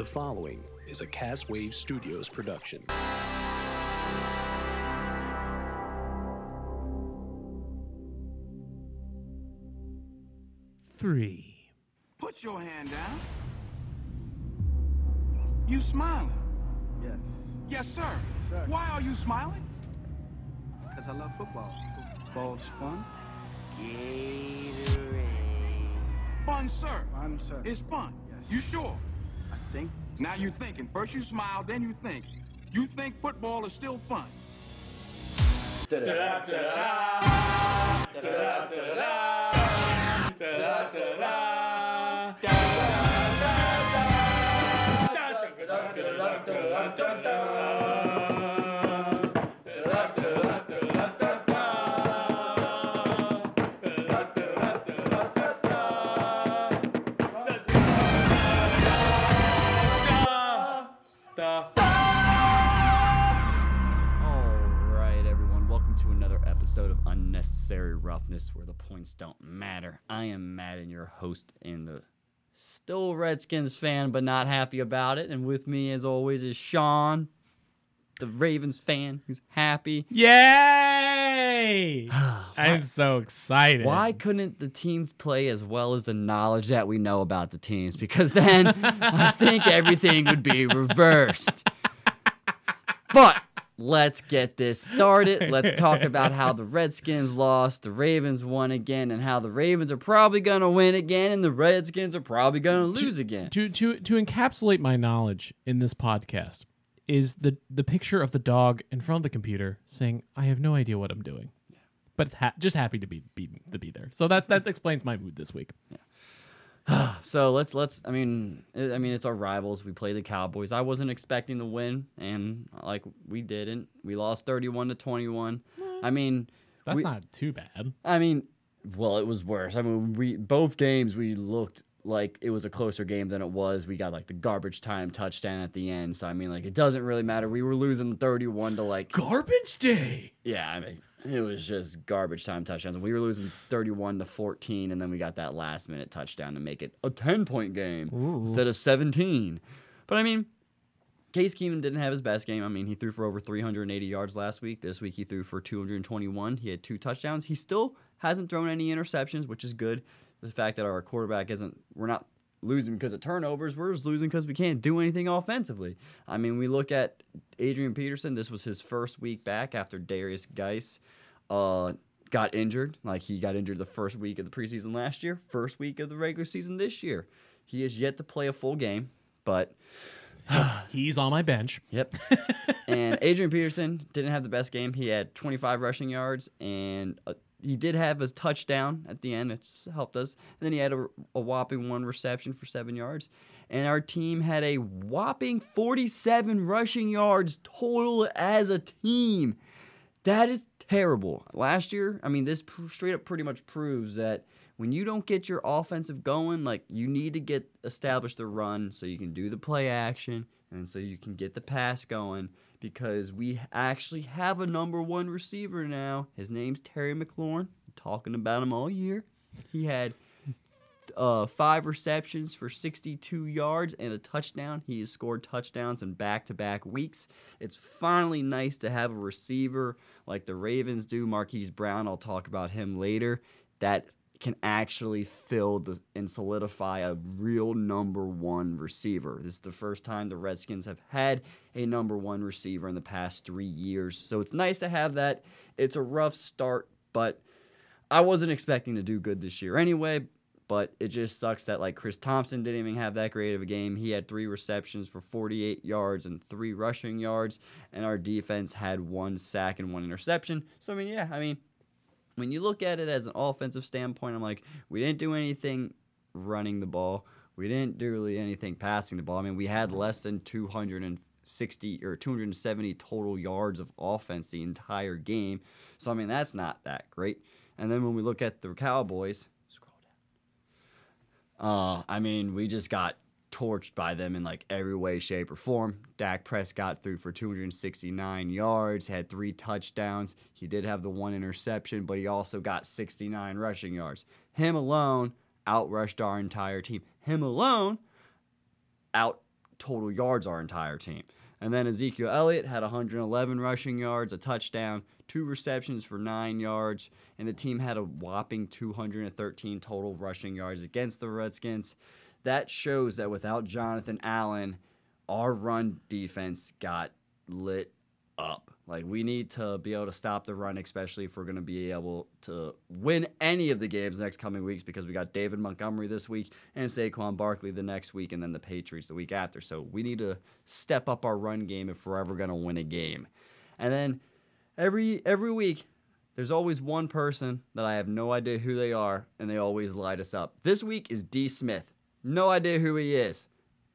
The following is a Cast Wave Studios production. Three. Put your hand down. You smiling? Yes, Yes, sir. sir. Why are you smiling? because I love football. Football's fun. Fun, sir. Fun, sir. It's fun. Yes. You sure? Now you're thinking. First you smile, then you think. You think football is still fun. Episode of Unnecessary Roughness, where the points don't matter. I am Madden, your host, and the still Redskins fan, but not happy about it. And with me, as always, is Sean, the Ravens fan, who's happy. Yay! I'm so excited. Why couldn't the teams play as well as the knowledge that we know about the teams? Because then I think everything would be reversed. But let's get this started. Let's talk about how the Redskins lost, the Ravens won again, and how the Ravens are probably going to win again, and the Redskins are probably going to lose again. To to to encapsulate my knowledge in this podcast is the the picture of the dog in front of the computer saying, "I have no idea what I'm doing." But it's ha- just happy to be, be to be there. So that that explains my mood this week. So let's let's. I mean, I mean, it's our rivals. We play the Cowboys. I wasn't expecting to win, and uh, like we didn't. We lost thirty-one to twenty-one. I mean, That's we- not too bad. I mean, well, it was worse. I mean, we both games we looked like it was a closer game than it was. We got like the garbage time touchdown at the end. So I mean, like it doesn't really matter. We were losing thirty-one to like Garbage day. yeah. I mean, it was just garbage time touchdowns. We were losing thirty-one to fourteen, and then we got that last-minute touchdown to make it a ten-point game instead of seventeen. But I mean. Case Keenum didn't have his best game. I mean, he threw for over 380 yards last week. This week he threw for 221. He had two touchdowns. He still hasn't thrown any interceptions, which is good. The fact that our quarterback isn't, we're not losing because of turnovers. We're just losing because we can't do anything offensively. I mean, we look at Adrian Peterson. This was his first week back after Derrius Guice uh, got injured. Like he got injured the first week of the preseason last year, first week of the regular season this year. He has yet to play a full game, but He's on my bench. Yep. and Adrian Peterson didn't have the best game. He had 25 rushing yards, and uh, he did have his touchdown at the end. It helped us. And then he had a, a whopping one reception for seven yards. And our team had a whopping 47 rushing yards total as a team. That is terrible. Last year, I mean, this straight up pretty much proves that when you don't get your offensive going, like you need to get established the run so you can do the play action and so you can get the pass going because we actually have a number one receiver now. His name's Terry McLaurin. talking about him all year. He had uh, five receptions for 62 yards and a touchdown. He has scored touchdowns in back to back weeks. It's finally nice to have a receiver like the Ravens do. Marquise Brown, I'll talk about him later, that can actually fill the, and solidify a real number one receiver. This is the first time the Redskins have had a number one receiver in the past three years. So it's nice to have that. It's a rough start, but I wasn't expecting to do good this year anyway, but it just sucks that like Chris Thompson didn't even have that great of a game. He had three receptions for 48 yards and three rushing yards, and our defense had one sack and one interception. So I mean, yeah, I mean, when you look at it as an offensive standpoint, I'm like, we didn't do anything running the ball. We didn't do really anything passing the ball. I mean, we had less than 260 or 270 total yards of offense the entire game. So I mean, that's not that great. And then when we look at the Cowboys, scroll down. Uh, I mean, we just got torched by them in like every way, shape, or form. Dak Prescott threw for 269 yards, had three touchdowns. He did have the one interception, but he also got 69 rushing yards. Him alone outrushed our entire team. Him alone out total yards our entire team. And then Ezekiel Elliott had 111 rushing yards, a touchdown, two receptions for nine yards, and the team had a whopping 213 total rushing yards against the Redskins. That shows that without Jonathan Allen, our run defense got lit up. Like we need to be able to stop the run, especially if we're going to be able to win any of the games next coming weeks, because we got David Montgomery this week and Saquon Barkley the next week, and then the Patriots the week after. So we need to step up our run game if we're ever going to win a game. And then every every week, there's always one person that I have no idea who they are, and they always light us up. This week is D. Smith. No idea who he is,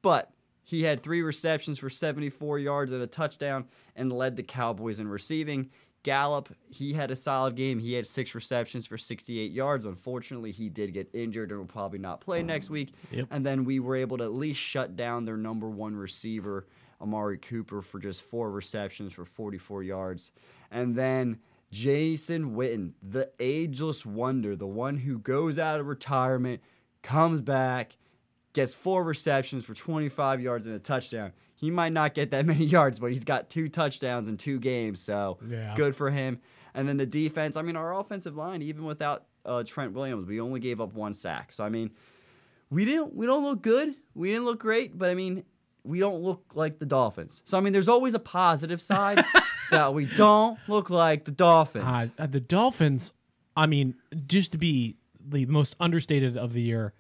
but he had three receptions for 74 yards and a touchdown and led the Cowboys in receiving. Gallup, he had a solid game. He had six receptions for 68 yards. Unfortunately, he did get injured and will probably not play next week. Yep. And then we were able to at least shut down their number one receiver, Amari Cooper, for just four receptions for 44 yards. And then Jason Witten, the ageless wonder, the one who goes out of retirement, comes back, gets four receptions for 25 yards and a touchdown. He might not get that many yards, but he's got two touchdowns in two games, so Yeah. good for him. And then the defense, I mean, our offensive line, even without uh, Trent Williams, we only gave up one sack. So I mean, we didn't we don't look good. We didn't look great, but I mean, we don't look like the Dolphins. So I mean, there's always a positive side that we don't look like the Dolphins. Uh, the Dolphins, I mean, just to be the most understated of the year,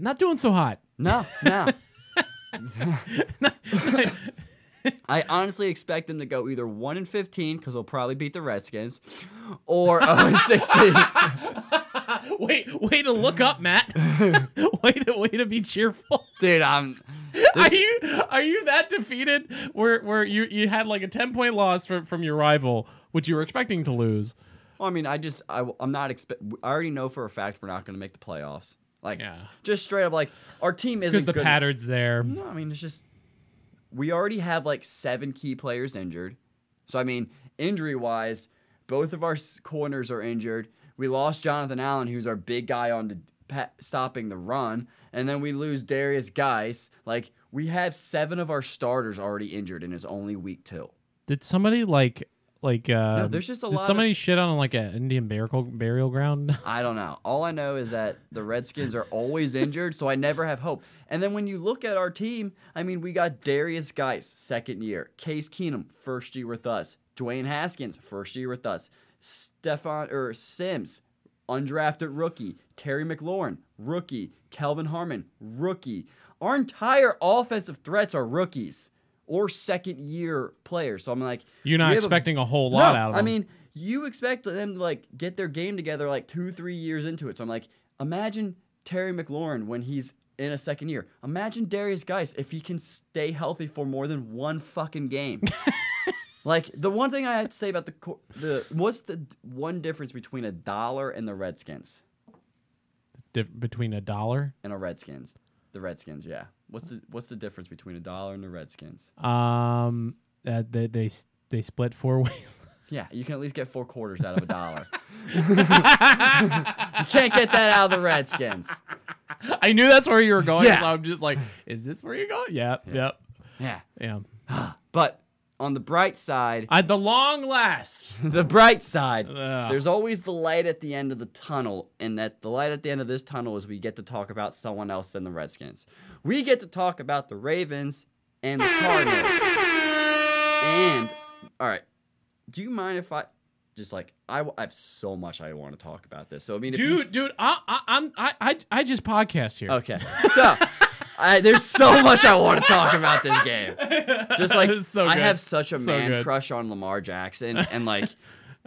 not doing so hot. No, no. I honestly expect them to go either one and fifteen because they'll probably beat the Redskins, or zero and sixteen. Wait, way to look up, Matt. way to way to be cheerful. Dude, I'm. Are you are you that defeated? Where where you you had like a ten point loss from from your rival, which you were expecting to lose. Well, I mean, I just I, I'm not expect. I already know for a fact we're not going to make the playoffs. Like, Yeah. just straight up, like our team isn't Because the good. pattern's there. No, I mean it's just we already have like seven key players injured. So I mean, injury wise, both of our corners are injured. We lost Jonathan Allen, who's our big guy on the pa- stopping the run, and then we lose Derrius Guice. Like we have seven of our starters already injured, and it's only week two. Did somebody like like uh there's just a did lot of- somebody shit on like an Indian burial burial ground? I don't know. All I know is that the Redskins are always injured, so I never have hope. And then when you look at our team, I mean, we got Derrius Guice, second year. Case Keenum, first year with us. Dwayne Haskins, first year with us. Stefan or Sims, undrafted rookie. Terry McLaurin, rookie. Kelvin Harmon, rookie. Our entire offensive threats are rookies or second year players. So I'm like, You're not have a- expecting a, whole lot no, out of them. I mean, you expect them to like get their game together like two, three years into it. So I'm like, imagine Terry McLaurin when he's in a second year. Imagine Derrius Guice if he can stay healthy for more than one fucking game. like the one thing I had to say about the the what's the one difference between a dollar and the Redskins Dif- between a dollar. and a Redskins. The Redskins, yeah. What's the what's the difference between a dollar and the Redskins? Um, uh, they they they split four ways. Yeah, you can at least get four quarters out of a dollar. you can't get that out of the Redskins. I knew that's where you were going. Yeah. So I'm just like, is this where you're going? Yep, yep, Yeah. yeah. But on the bright side, At the long last. the bright side, Ugh. there's always the light at the end of the tunnel. And that the light at the end of this tunnel is we get to talk about someone else than the Redskins. We get to talk about the Ravens and the Cardinals. and, all right, do you mind if I just like, I, I have so much I want to talk about this. So, I mean, if you- Dude, dude, I, I, I'm, I, I, I just podcast here. Okay. So, I, there's so much I want to talk about this game. Just like so I have such a So man good. crush on Lamar Jackson, and like,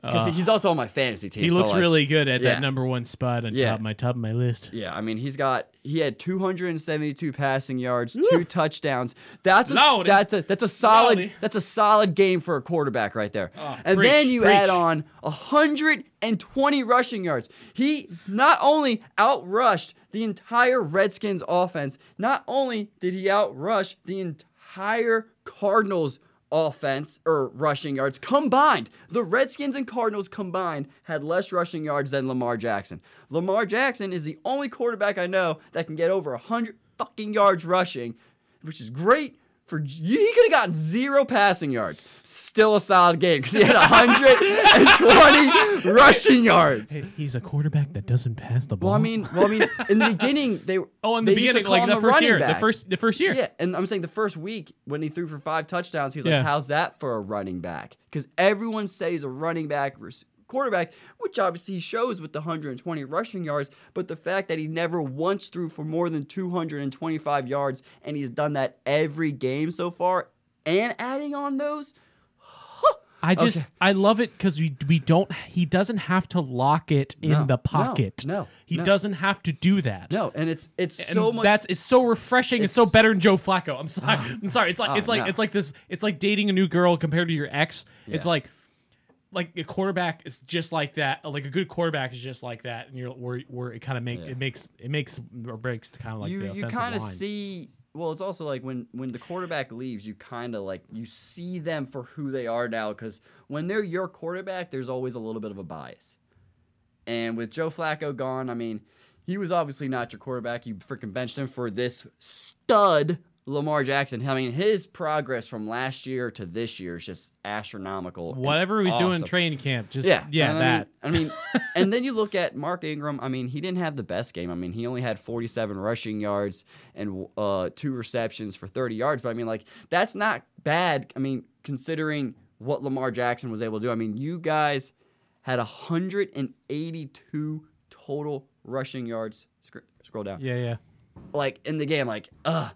because uh, he's also on my fantasy team. He so, looks like, really good at yeah. that number one spot on Yeah. top my top of my list. Yeah, I mean, he's got he had 272 passing yards, two touchdowns. That's a that's a that's a solid Loaded. that's a solid game for a quarterback right there. and preach, then you preach. add on 120 rushing yards. He not only outrushed the entire Redskins offense, not only did he outrush the entire Cardinals offense or rushing yards combined. The Redskins and Cardinals combined had less rushing yards than Lamar Jackson. Lamar Jackson is the only quarterback I know that can get over 100 fucking yards rushing which is great. For he could have gotten zero passing yards, still a solid game because he had 120 rushing yards. Hey, he's a quarterback that doesn't pass the ball. Well, I mean, well, I mean, in the beginning they oh, in the they used to beginning, like him the first running year, the first the first year. Yeah, and I'm saying the first week when he threw for five touchdowns, he was Yeah. like, "How's that for a running back?" Because everyone said he's a running back versus quarterback, which obviously shows with the 120 rushing yards. But the fact that he never once threw for more than 225 yards, and he's done that every game so far, and adding on those, I just Okay. I love it because we we don't he doesn't have to lock it in No, the pocket. no, he no. doesn't have to do that. no, and it's it's And so much. that's it's so refreshing. It's, so better than Joe Flacco. I'm sorry. Oh, I'm sorry. It's like Oh, it's like no. it's like this. It's like dating a new girl compared to your ex. It's like like a quarterback is just like that. Like a good quarterback is just like that, and you're where where it kind of make Yeah. it makes it makes or breaks the kind of like you the you kind of see well it's also like when when the quarterback leaves you kind of like you see them for who they are now because when they're your quarterback there's always a little bit of a bias and with joe flacco gone i mean he was obviously not your quarterback you freaking benched him for this stud lamar jackson i mean his progress from last year to this year is just astronomical Whatever he was doing in training camp, just Yeah, yeah, and that. I mean, I mean, and then you look at Mark Ingram. I mean, he didn't have the best game. I mean, he only had 47 rushing yards and uh, two receptions for 30 yards. But I mean, like that's not bad. I mean, considering what Lamar Jackson was able to do. I mean, you guys had 182 total rushing yards. Scr- scroll down yeah, yeah. like in the game, like, ugh.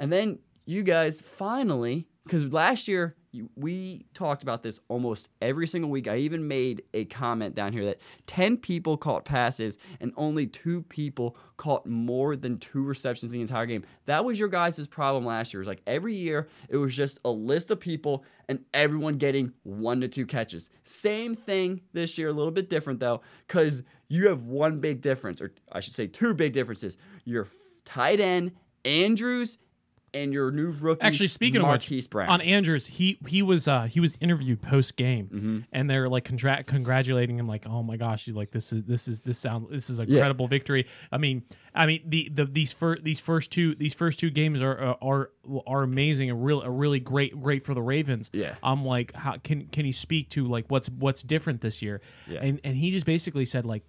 And then you guys finally, because last year we talked about this almost every single week. I even made a comment down here that 10 people caught passes and only two people caught more than two receptions the entire game. That was your guys' problem last year. It was like every year it was just a list of people and everyone getting one to two catches. Same thing this year, a little bit different though, because you have one big difference, or I should say two big differences. Your tight end, Andrews, and your new rookie, Actually, speaking Marquise of which, Brown. on Andrews, he he was uh he was interviewed post game, Mm-hmm. and they're like congra- congratulating him, like, oh my gosh, he's like this is this is this sound this is a incredible victory. I mean, I mean the the these first these first two these first two games are uh, are are amazing and real are really great great for the Ravens. Yeah. I'm like, how can can you speak to like what's what's different this year? Yeah. And and he just basically said like,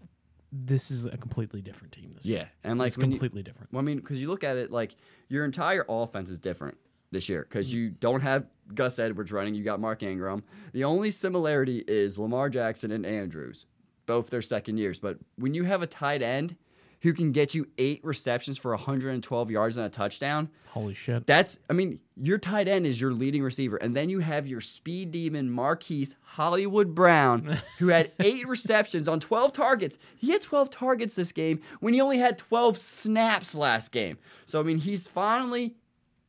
this is a completely different team this year. yeah, and like it's when you- completely different. Well, I mean, because you look at it, like your entire offense is different this year because mm-hmm. you don't have Gus Edwards running. You got Mark Ingram. The only similarity is Lamar Jackson and Andrews, both their second years. But when you have a tight end who can get you eight receptions for 112 yards and a touchdown, Holy shit. that's, I mean, your tight end is your leading receiver. And then you have your speed demon, Marquise Hollywood Brown, who had eight receptions on 12 targets. He had 12 targets this game when he only had 12 snaps last game. So, I mean, he's finally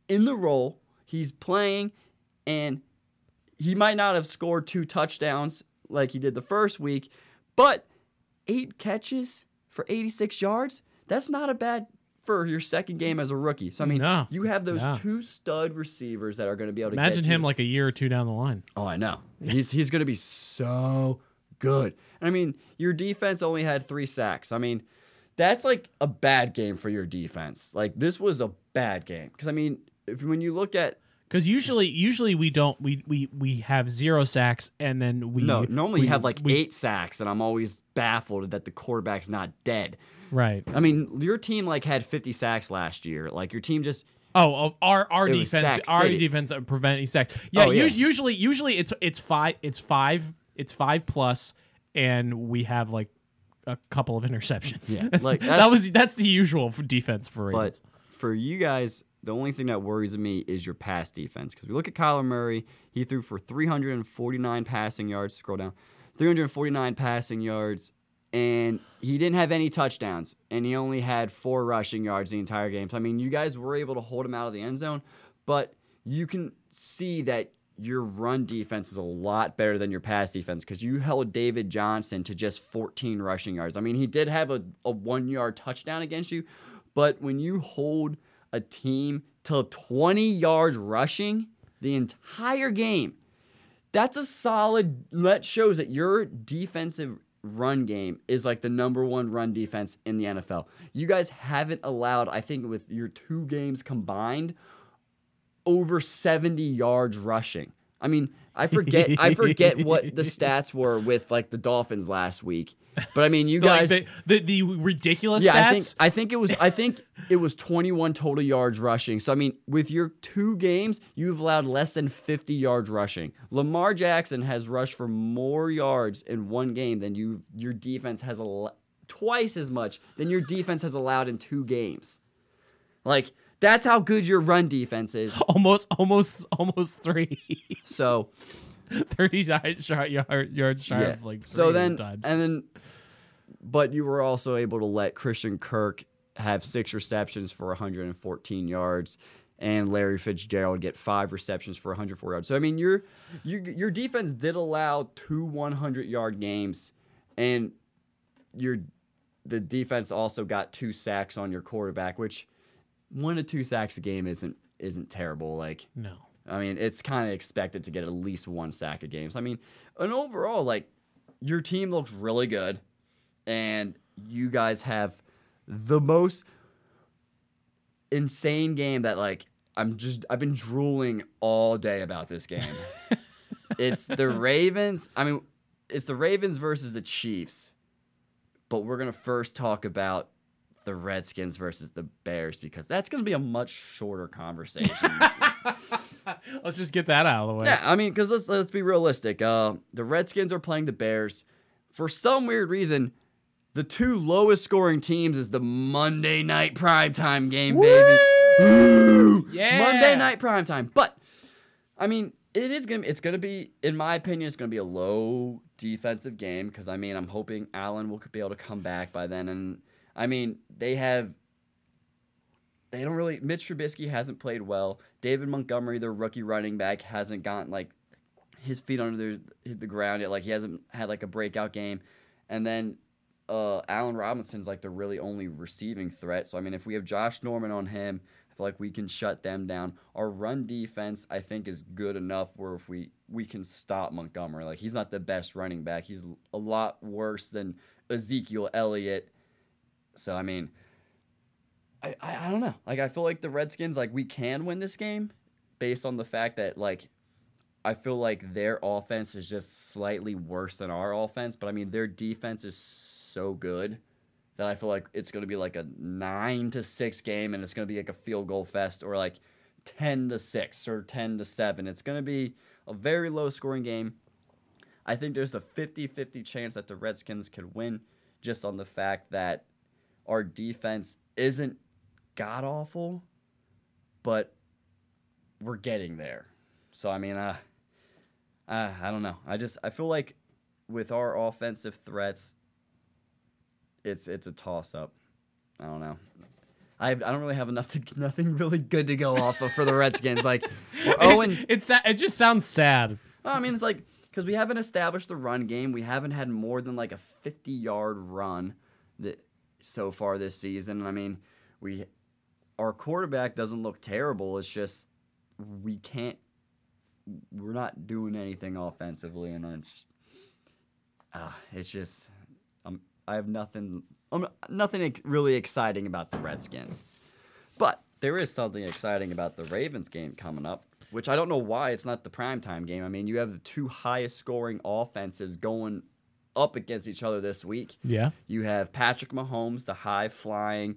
in the role. He's playing, and he might not have scored two touchdowns like he did the first week, but eight catches for 86 yards, that's not a bad for your second game as a rookie. So I mean, No. you have those No. two stud receivers that are going to be able to Imagine get him you- like a year or two down the line. Oh, I know. He's he's going to be so good. And I mean, your defense only had 3 sacks. I mean, that's like a bad game for your defense. Like this was a bad game cuz I mean, if when you look at Because usually, usually we don't we we we have zero sacks and then we no, normally we, you have like we- 8 sacks and I'm always baffled that the quarterback's not dead. right. I mean, your team like had 50 sacks last year. Like your team just Oh, of our our It defense, our city. defense preventing sacks. Yeah, Oh, yeah. us- usually usually it's it's five it's five it's five plus, and we have like a couple of interceptions. Yeah, That's- like, that was that's the usual for defense for But for you guys, the only thing that worries me is your pass defense. Because we look at Kyler Murray, he threw for 349 passing yards. Scroll down, 349 passing yards, and he didn't have any touchdowns, and he only had four rushing yards the entire game. So I mean, you guys were able to hold him out of the end zone, but you can see that your run defense is a lot better than your pass defense because you held David Johnson to just 14 rushing yards. I mean, he did have a, a one yard touchdown against you, but when you hold a team to 20 yards rushing the entire game, that's a solid that shows that your defensive run game is like the number one run defense in the NFL. You guys haven't allowed, I think with your two games combined, over 70 yards rushing. I mean, I forget I forget what the stats were with like the Dolphins last week. But I mean, you Like guys the, the the ridiculous yeah, I think. I think it was I think it was 21 total yards rushing. So I mean, with your two games, you've allowed less than 50 yards rushing. Lamar Jackson has rushed for more yards in one game than you your defense has al- twice as much than your defense has allowed in two games. Like that's how good your run defense is. almost almost almost three. So 30 yards shy, yard, yards shy of like so then times. and then but you were also able to let Christian Kirk have six receptions for 114 yards and Larry Fitzgerald get five receptions for 104 yards. So I mean your your your defense did allow two 100 yard games and your the defense also got two sacks on your quarterback which one to two sacks a game isn't isn't terrible like no. I mean, it's kind of expected to get at least one sack a game. So I mean, and overall, like your team looks really good, and you guys have the most insane game that like I'm just I've been drooling all day about this game. it's the Ravens. I mean, it's the Ravens versus the Chiefs, but we're gonna first talk about the Redskins versus the Bears because that's gonna be a much shorter conversation. Let's just get that out of the way. Yeah, I mean, because let's let's be realistic. Uh, the Redskins are playing the Bears. For some weird reason, the two lowest scoring teams is the Monday night primetime game, baby. Woo! Yeah. Monday night primetime. But I mean, it is gonna it's gonna be, in my opinion, it's gonna be a low defensive game because I mean, I'm hoping Allen will be able to come back by then. And I mean, they have they don't really. Mitch Trubisky hasn't played well. David Montgomery, their rookie running back, hasn't gotten like his feet under the, the ground yet. Like he hasn't had like a breakout game. And then uh, Allen Robinson's like the really only receiving threat. So I mean, if we have Josh Norman on him, I feel like we can shut them down. Our run defense, I think, is good enough where if we we can stop Montgomery. Like he's not the best running back. He's a lot worse than Ezekiel Elliott. So I mean. I, I, I don't know. Like I feel like the Redskins like we can win this game based on the fact that like I feel like their offense is just slightly worse than our offense, but I mean their defense is so good that I feel like it's going to be like a 9 to 6 game and it's going to be like a field goal fest or like 10 to 6 or 10 to 7. It's going to be a very low scoring game. I think there's a 50-50 chance that the Redskins could win just on the fact that our defense isn't god awful, but we're getting there. So I mean, uh, uh, I don't know. I just I feel like with our offensive threats, it's it's a toss up. I don't know. I I don't really have enough to nothing really good to go off of for the Redskins. Like we're Owen. It's, it's it just sounds sad. I mean, it's like because we haven't established the run game. We haven't had more than like a 50 yard run that so far this season. I mean, we our quarterback doesn't look terrible. It's just we can't. We're not doing anything offensively, and it's uh, it's just um, I have nothing. Um, nothing really exciting about the Redskins. But there is something exciting about the Ravens game coming up, which I don't know why it's not the primetime game. I mean, you have the two highest scoring offenses going up against each other this week. Yeah. You have Patrick Mahomes, the high flying,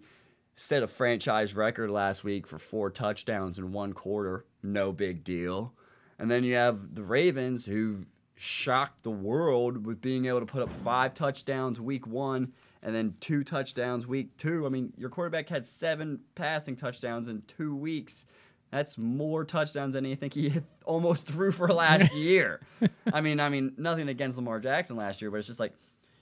set a franchise record last week for four touchdowns in one quarter. No big deal. And then you have the Ravens, who shocked the world with being able to put up five touchdowns week one and then two touchdowns week two. I mean, your quarterback had seven passing touchdowns in two weeks. That's more touchdowns than you think he almost threw for last year. I mean, I mean, nothing against Lamar Jackson last year, but it's just like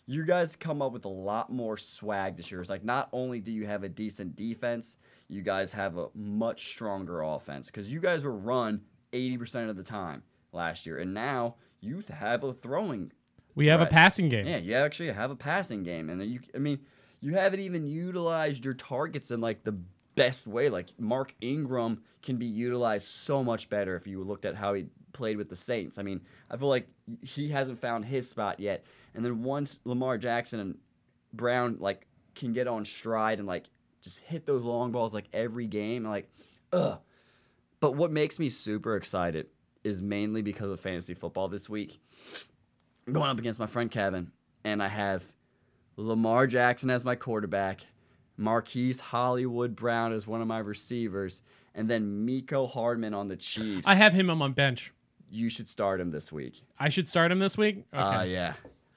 you guys come up with a lot more swag this year. It's like not only do you have a decent defense, you guys have a much stronger offense because you guys were run 80% of the time last year, and now you have a throwing We have a passing game. yeah, you actually have a passing game, and then you. I mean, you haven't even utilized your targets in like the best way. Like Mark Ingram can be utilized so much better if you looked at how he played with the Saints. I mean, I feel like he hasn't found his spot yet. And then once Lamar Jackson and Brown like can get on stride and like just hit those long balls like every game, like ugh. But what makes me super excited is mainly because of fantasy football this week. I'm going up against my friend Kevin, and I have Lamar Jackson as my quarterback, Marquise Hollywood Brown as one of my receivers, and then Mecole Hardman on the Chiefs. I have him on my bench. you should start him this week. I should start him this week. Okay. Uh, yeah.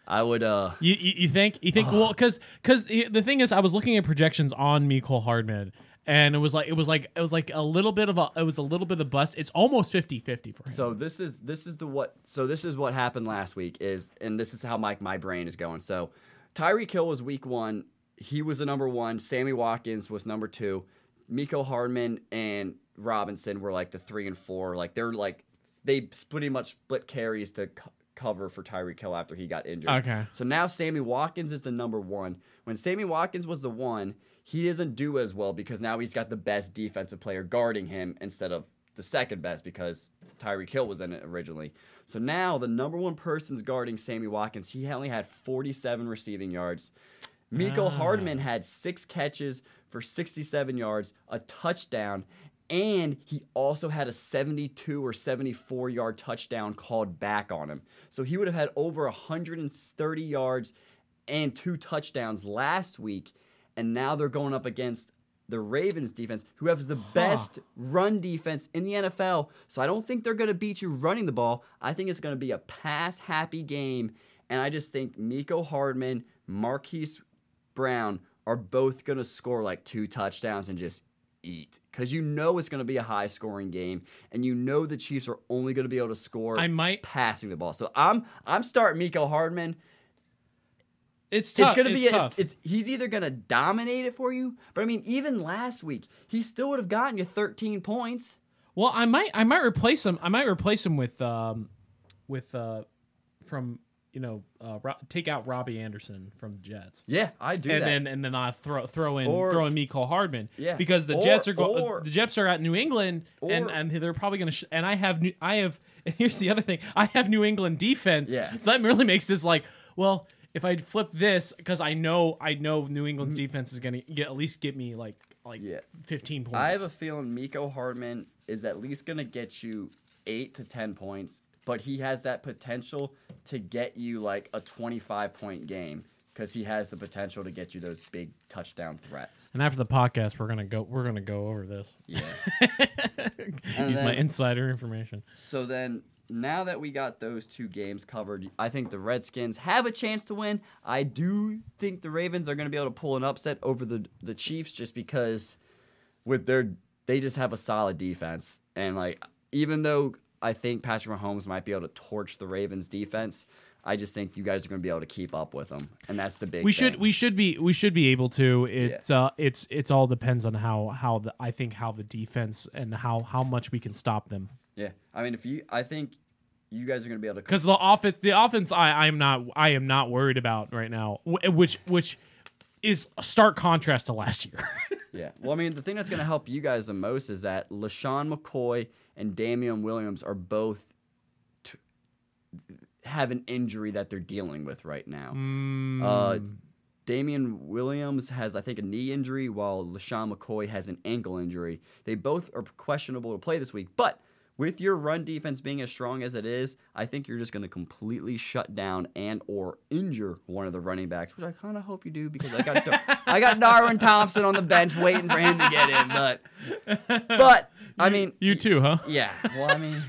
I would. Uh, You, you, you think you think well because because the thing is I was looking at projections on Mecole Hardman and it was like it was like it was like a little bit of a it was a little bit of a bust. It's almost 50-50 for him. So this is this is the what so this is what happened last week is and this is how my my brain is going. So Tyreek Hill was week one. He was the number one. Sammy Watkins was number two. Mecole Hardman and Robinson were like the three and four. Like they're like they pretty much split carries to co- cover for Tyreek Hill after he got injured. Okay. So now Sammy Watkins is the number one. When Sammy Watkins was the one, he doesn't do as well because now he's got the best defensive player guarding him instead of the second best because Tyreek Hill was in it originally. So now the number one person's guarding Sammy Watkins. He only had 47 receiving yards. Miko ah. Hardman had six catches for 67 yards, a touchdown, and he also had a 72 or 74 yard touchdown called back on him. So he would have had over 130 yards and two touchdowns last week. And now they're going up against the Ravens defense, who has the best run defense in the NFL. So I don't think they're going to beat you running the ball. I think it's going to be a pass happy game. And I just think Mecole Hardman, Marquise Brown are both going to score like two touchdowns and just eat. Because you know it's going to be a high scoring game. And you know the Chiefs are only going to be able to score I might- passing the ball. So I'm I'm starting Mecole Hardman. it's tough. It's gonna be. It's tough. It's, it's he's either gonna dominate it for you, but I mean, even last week he still would have gotten you 13 points. well, I might I might replace him. I might replace him with um with uh from you know uh Ro- take out Robbie Anderson from the Jets. Yeah, I do and that. then and then I throw throw in Or- throw in Mecole Hardman. Yeah. Because the Or- Jets are going. The Jets are at New England, and Or- and they're probably going to. Sh- and I have new, I have. And here's the other thing. I have New England defense. Yeah. So that really makes this like well. If I flip this, because I know I know New England's defense is going to get at least get me like like Mm-hmm. Yeah. 15 points. I have a feeling Mecole Hardman is at least gonna get you eight to 10 points, but he has that potential to get you like a 25 point game because he has the potential to get you those big touchdown threats. and after the podcast, we're gonna go. We're gonna go over this. Yeah. Use my insider information. So then, now that we got those two games covered, I think the Redskins have a chance to win. I do think the Ravens are going to be able to pull an upset over the the Chiefs just because with their they just have a solid defense and like even though I think Patrick Mahomes might be able to torch the Ravens defense, I just think you guys are going to be able to keep up with them, and that's the big. we should thing. we should be we should be able to it's uh it's it's all depends on how how the i think how the defense and how how much we can stop them yeah. I mean, if you, I think you guys are going to be able to because the offense the offense i i am not i am not worried about right now which which is a stark contrast to last year Yeah. Well, I mean, the thing that's going to help you guys the most is that LeSean McCoy and Damien Williams are both t- have an injury that they're dealing with right now. Uh, Damien Williams has, I think, a knee injury, while LeSean McCoy has an ankle injury. They both are questionable to play this week, but with your run defense being as strong as it is, I think you're just going to completely shut down and or injure one of the running backs, which I kind of hope you do because I got I got Darwin Thompson on the bench waiting for him to get in, but but I mean you too huh yeah, well I mean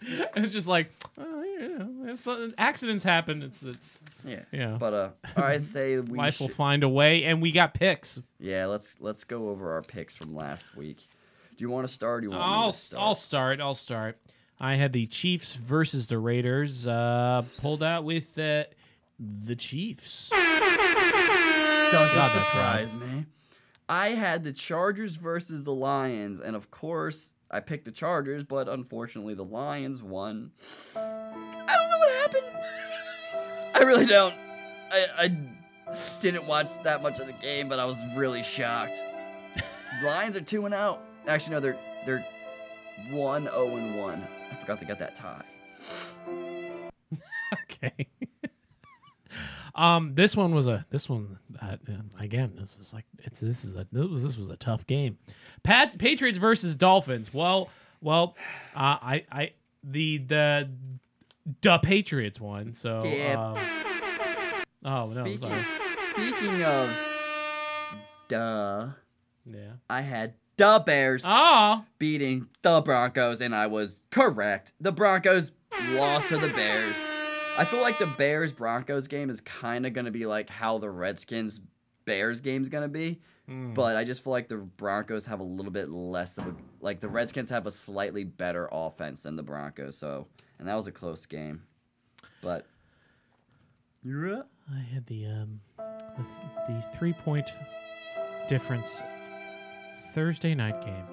it's just like well, you know if some, accidents happen it's it's yeah Yeah. but uh all right say we life will find a way and we got picks yeah let's let's go over our picks from last week. Do you want to start? Or do you want me I'll to start? I'll start. I'll start. I had the Chiefs versus the Raiders. Uh, pulled out with uh, the Chiefs. Doesn't God, that's surprise me. I had the Chargers versus the Lions, and of course, I picked the Chargers, but unfortunately, the Lions won. I don't know what happened. I really don't. I, I didn't watch that much of the game, but I was really shocked. Lions are two and out. Actually, no, they're they're one zero and one. I forgot they got that tie. Okay. Um, this one was a this one uh, again. This is like it's this is a this was, this was a tough game. Pat Patriots versus Dolphins. Well, well, uh, I I the the the Patriots won. So Yeah. um, oh no, speaking, sorry. speaking of duh, Yeah. I had the Bears Oh, beating the Broncos, and I was correct. The Broncos lost to the Bears. I feel like the Bears Broncos game is kind of going to be like how the Redskins Bears game's going to be. But I just feel like the Broncos have a little bit less of a like the Redskins have a slightly better offense than the Broncos. So, and that was a close game. But you're up. I had the um the, the three point difference Thursday night game.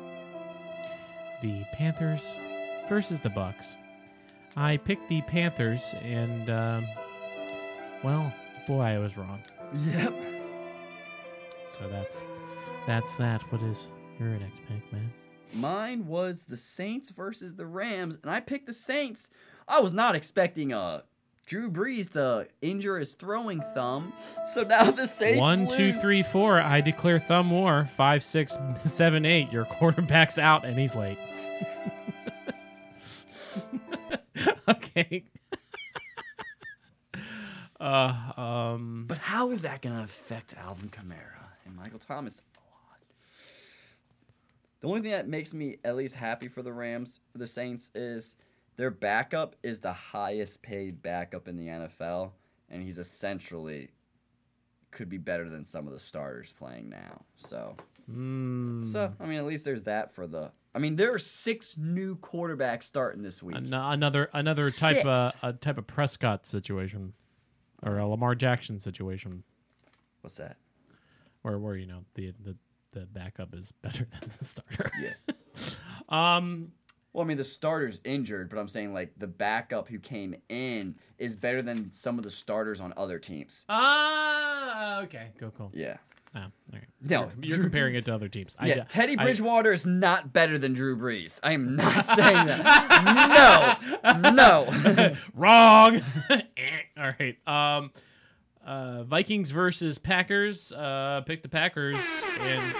The Panthers versus the Bucks. I picked the Panthers, and um, well, boy, I was wrong. Yep. So that's that's that. What is your next pick, man? Mine was the Saints versus the Rams, and I picked the Saints. I was not expecting a Drew Brees to injure his throwing thumb, so now the Saints. One, two, three, four. I declare thumb war. Five, six, seven, eight. Your quarterback's out, and he's late. okay. uh, um. But how is that gonna affect Alvin Kamara and Michael Thomas a lot? The only thing that makes me at least happy for the Rams, for the Saints, is their backup is the highest paid backup in the NFL, and he's essentially could be better than some of the starters playing now. So, mm, so I mean, at least there's that for the. I mean, there are six new quarterbacks starting this week. an- another another type of a type of Prescott situation, or a Lamar Jackson situation, What's that? where where you know the the the backup is better than the starter. Yeah. Um. Well, I mean, the starter's injured, but I'm saying like the backup who came in is better than some of the starters on other teams. Ah. okay. Go cool. Yeah. Oh, all right. No, You're, you're comparing it to other teams. I- Yeah, Teddy I- Bridgewater is not better than Drew Brees. I am not saying that. No, no. Wrong. All right. Um, uh, Vikings versus Packers. Uh, pick the Packers, and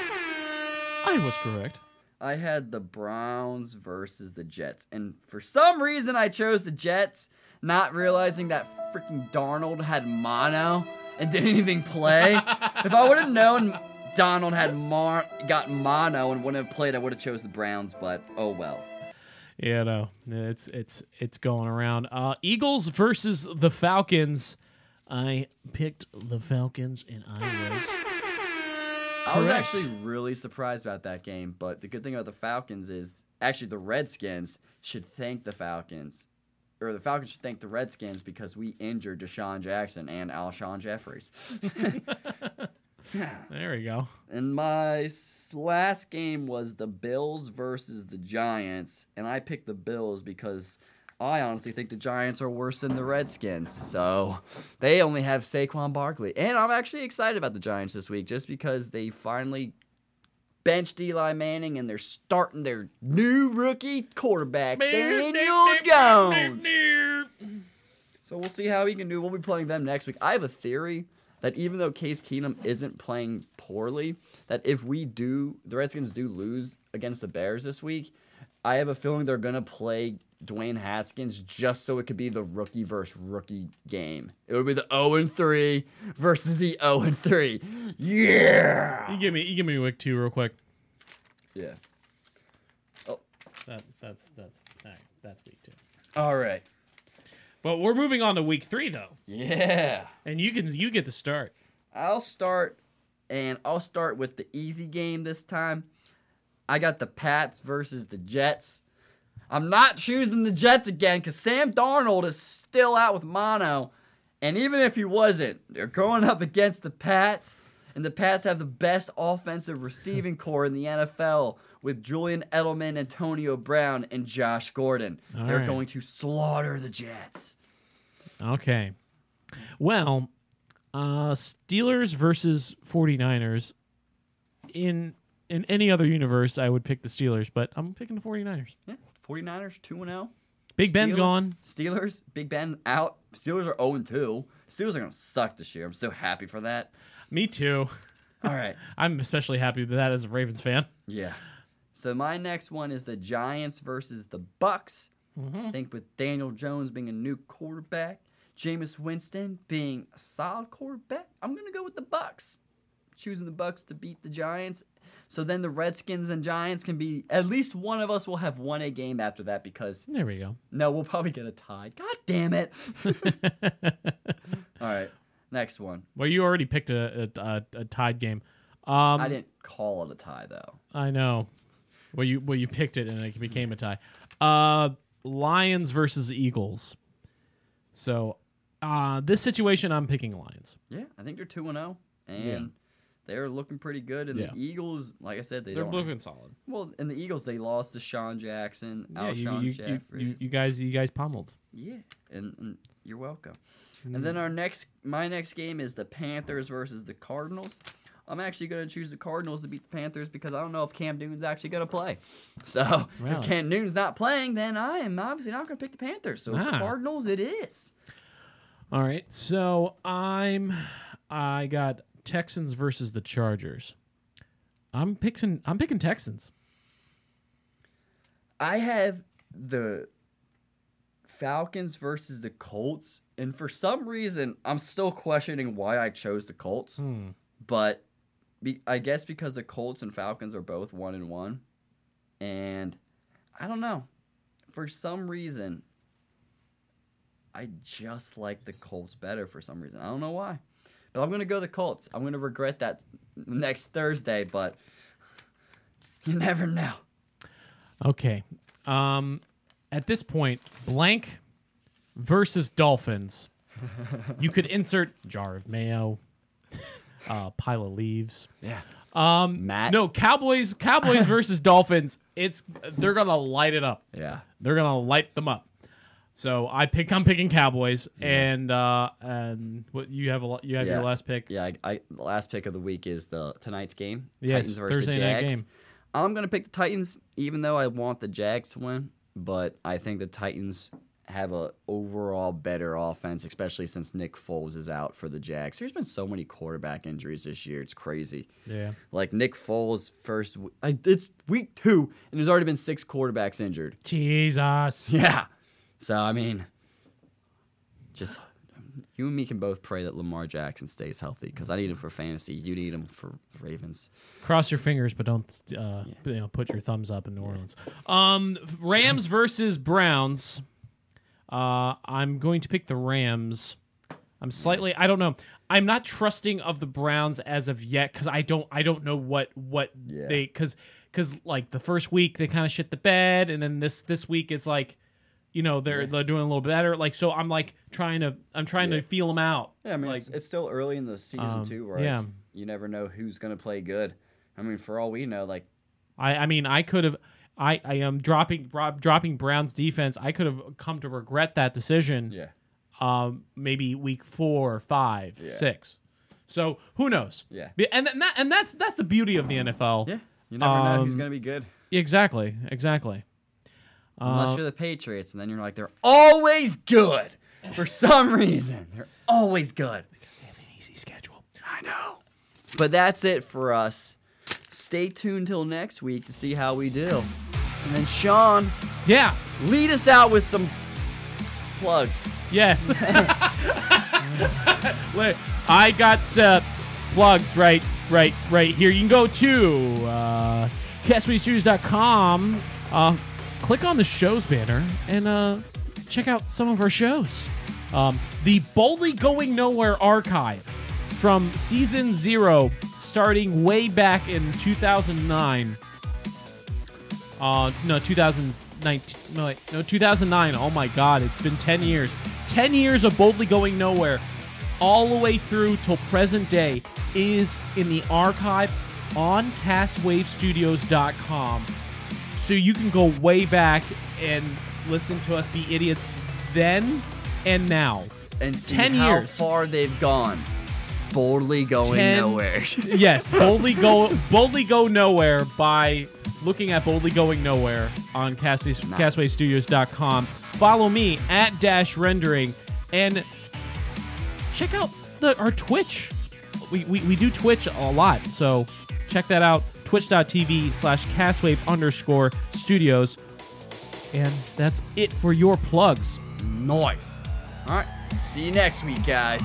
I was correct. I had the Browns versus the Jets, and for some reason I chose the Jets, not realizing that freaking Darnold had mono and didn't even play. if I would have known Darnold had mar- got mono and wouldn't have played, I would have chose the Browns. But oh well. Yeah, no, it's it's it's going around. Uh, Eagles versus the Falcons. I picked the Falcons, and I was I was Correct. actually really surprised about that game, but the good thing about the Falcons is actually the Redskins should thank the Falcons, or the Falcons should thank the Redskins because we injured DeSean Jackson and Alshon Jeffries. there. We go. And my last game was the Bills versus the Giants, and I picked the Bills because I honestly think the Giants are worse than the Redskins. So they only have Saquon Barkley, and I'm actually excited about the Giants this week just because they finally benched Eli Manning and they're starting their new rookie quarterback, Daniel Jones. So we'll see how he can do. We'll be playing them next week. I have a theory that even though Case Keenum isn't playing poorly, that if we do, the Redskins do lose against the Bears this week, I have a feeling they're gonna play Dwayne Haskins just so it could be the rookie versus rookie game. It would be the 0 and 3 versus the 0 and 3. Yeah. You give me you give me week two real quick. Yeah. Oh. That that's that's all right, that's week two. All right. But we're moving on to week three though, Yeah. and you can you get to start. I'll start, and I'll start with the easy game this time. I got the Pats versus the Jets. I'm not choosing the Jets again because Sam Darnold is still out with mono. And even if he wasn't, they're going up against the Pats. And the Pats have the best offensive receiving corps in the NFL with Julian Edelman, Antonio Brown, and Josh Gordon. All they're right. going to slaughter the Jets. Okay. Well, uh Steelers versus 49ers. In in any other universe, I would pick the Steelers, but I'm picking the 49ers. Hmm. Yeah, 49ers 2 0. Big Ben's gone. Steelers, Big Ben out. Steelers are 0 2. Steelers are gonna suck this year. I'm so happy for that. Me too. All right. I'm especially happy with that as a Ravens fan. Yeah. So my next one is the Giants versus the Bucks. I think with Daniel Jones being a new quarterback, Jameis Winston being a solid quarterback, I'm gonna go with the Bucks. Choosing the Bucs to beat the Giants. So then the Redskins and Giants can be at least one of us will have won a game after that because There we go. no, we'll probably get a tie. God damn it. All right. Next one. Well, you already picked a a, a, a tied game. Um, I didn't call it a tie though. I know. Well, you well you picked it and it became a tie. Uh, Lions versus Eagles. So, uh, this situation, I'm picking Lions. Yeah, I think they're two and zero, and Yeah. They're looking pretty good. And Yeah. the Eagles, like I said, they They're don't. looking solid. well, and the Eagles, they lost to DeSean Jackson, Yeah, you, Alshon you, you, Jeffery. you, you guys you guys pummeled. yeah, and, and you're welcome. Mm. And then our next, my next game is the Panthers versus the Cardinals. I'm actually going to choose the Cardinals to beat the Panthers because I don't know if Cam Newton's actually going to play. So Really? if Cam Newton's not playing, then I am obviously not going to pick the Panthers. So Ah. Cardinals, it is. All right, so I'm I got Texans versus the Chargers. I'm picking I'm picking Texans. I have the Falcons versus the Colts, and for some reason, I'm still questioning why I chose the Colts. Hmm. But be, I guess because the Colts and Falcons are both one and one, and I don't know. For some reason, I just like the Colts better. For some reason, I don't know why, but I'm gonna go the Colts. I'm gonna regret that next Thursday, but you never know. Okay. Um, at this point, blank versus Dolphins. you could insert jar of mayo, uh, pile of leaves. Yeah. Um, Matt? No, Cowboys. Cowboys versus Dolphins. It's they're gonna light it up. Yeah. They're gonna light them up. So I pick. I'm picking Cowboys, and uh, and what you have a lo- you have Yeah. your last pick. Yeah, I, I the last pick of the week is the tonight's game. Yes, Titans versus Thursday Jags. game. I'm gonna pick the Titans, even though I want the Jags to win. But I think the Titans have a overall better offense, especially since Nick Foles is out for the Jags. There's been so many quarterback injuries this year; it's crazy. Yeah. Like Nick Foles first, I, it's week two, and there's already been six quarterbacks injured. Jesus. Yeah. So I mean, just you and me can both pray that Lamar Jackson stays healthy because I need him for fantasy. You need him for Ravens. Cross your fingers, but don't uh, you know, put your thumbs up in New Orleans. Um, Rams versus Browns. Uh, I'm going to pick the Rams. I'm slightly. I don't know. I'm not trusting of the Browns as of yet because I don't. I don't know what what Yeah. they because because like the first week they kind of shit the bed, and then this this week is like, you know, they're they're doing a little better. Like so, I'm like trying to I'm trying to feel them out. Yeah, I mean like it's, it's still early in the season Um, too, right? yeah. You never know who's gonna play good. I mean, for all we know, like I, I mean, I could have. I, I am dropping dropping Brown's defense. I could have come to regret that decision. yeah, Um, maybe week four, five, Yeah. six. So who knows? Yeah. And that, and that's that's the beauty of the NFL. yeah, you never know who's Um, gonna be good Exactly. Exactly. Unless Uh, you're the Patriots, and then you're like they're always good for some reason. They're always good. because they have an easy schedule. I know. But that's it for us. Stay tuned till next week to see how we do. And then Sean, Yeah. lead us out with some plugs. Yes. Wait, I got uh, plugs right, right, right here. You can go to uh, castawaystudios.com, uh, click on the shows banner, and uh, check out some of our shows. Um, the Boldly Going Nowhere archive from season zero, starting way back in 2009. Uh, no, 2019. No, no, 2009. Oh my God, it's been 10 years. 10 years of boldly going nowhere, all the way through till present day, is in the archive on CastWaveStudios.com. So you can go way back and listen to us be idiots then and now. And see 10 how years. far they've gone. Boldly going 10 nowhere. yes, boldly go, boldly go nowhere by looking at Boldly Going Nowhere on Castways, CastwayStudios.com. Follow me at Dash Rendering and check out the our Twitch. We, we, we do Twitch a lot, so check that out. Twitch.tv slash Castwave underscore studios. And that's it for your plugs. Nice. All right. See you next week, guys.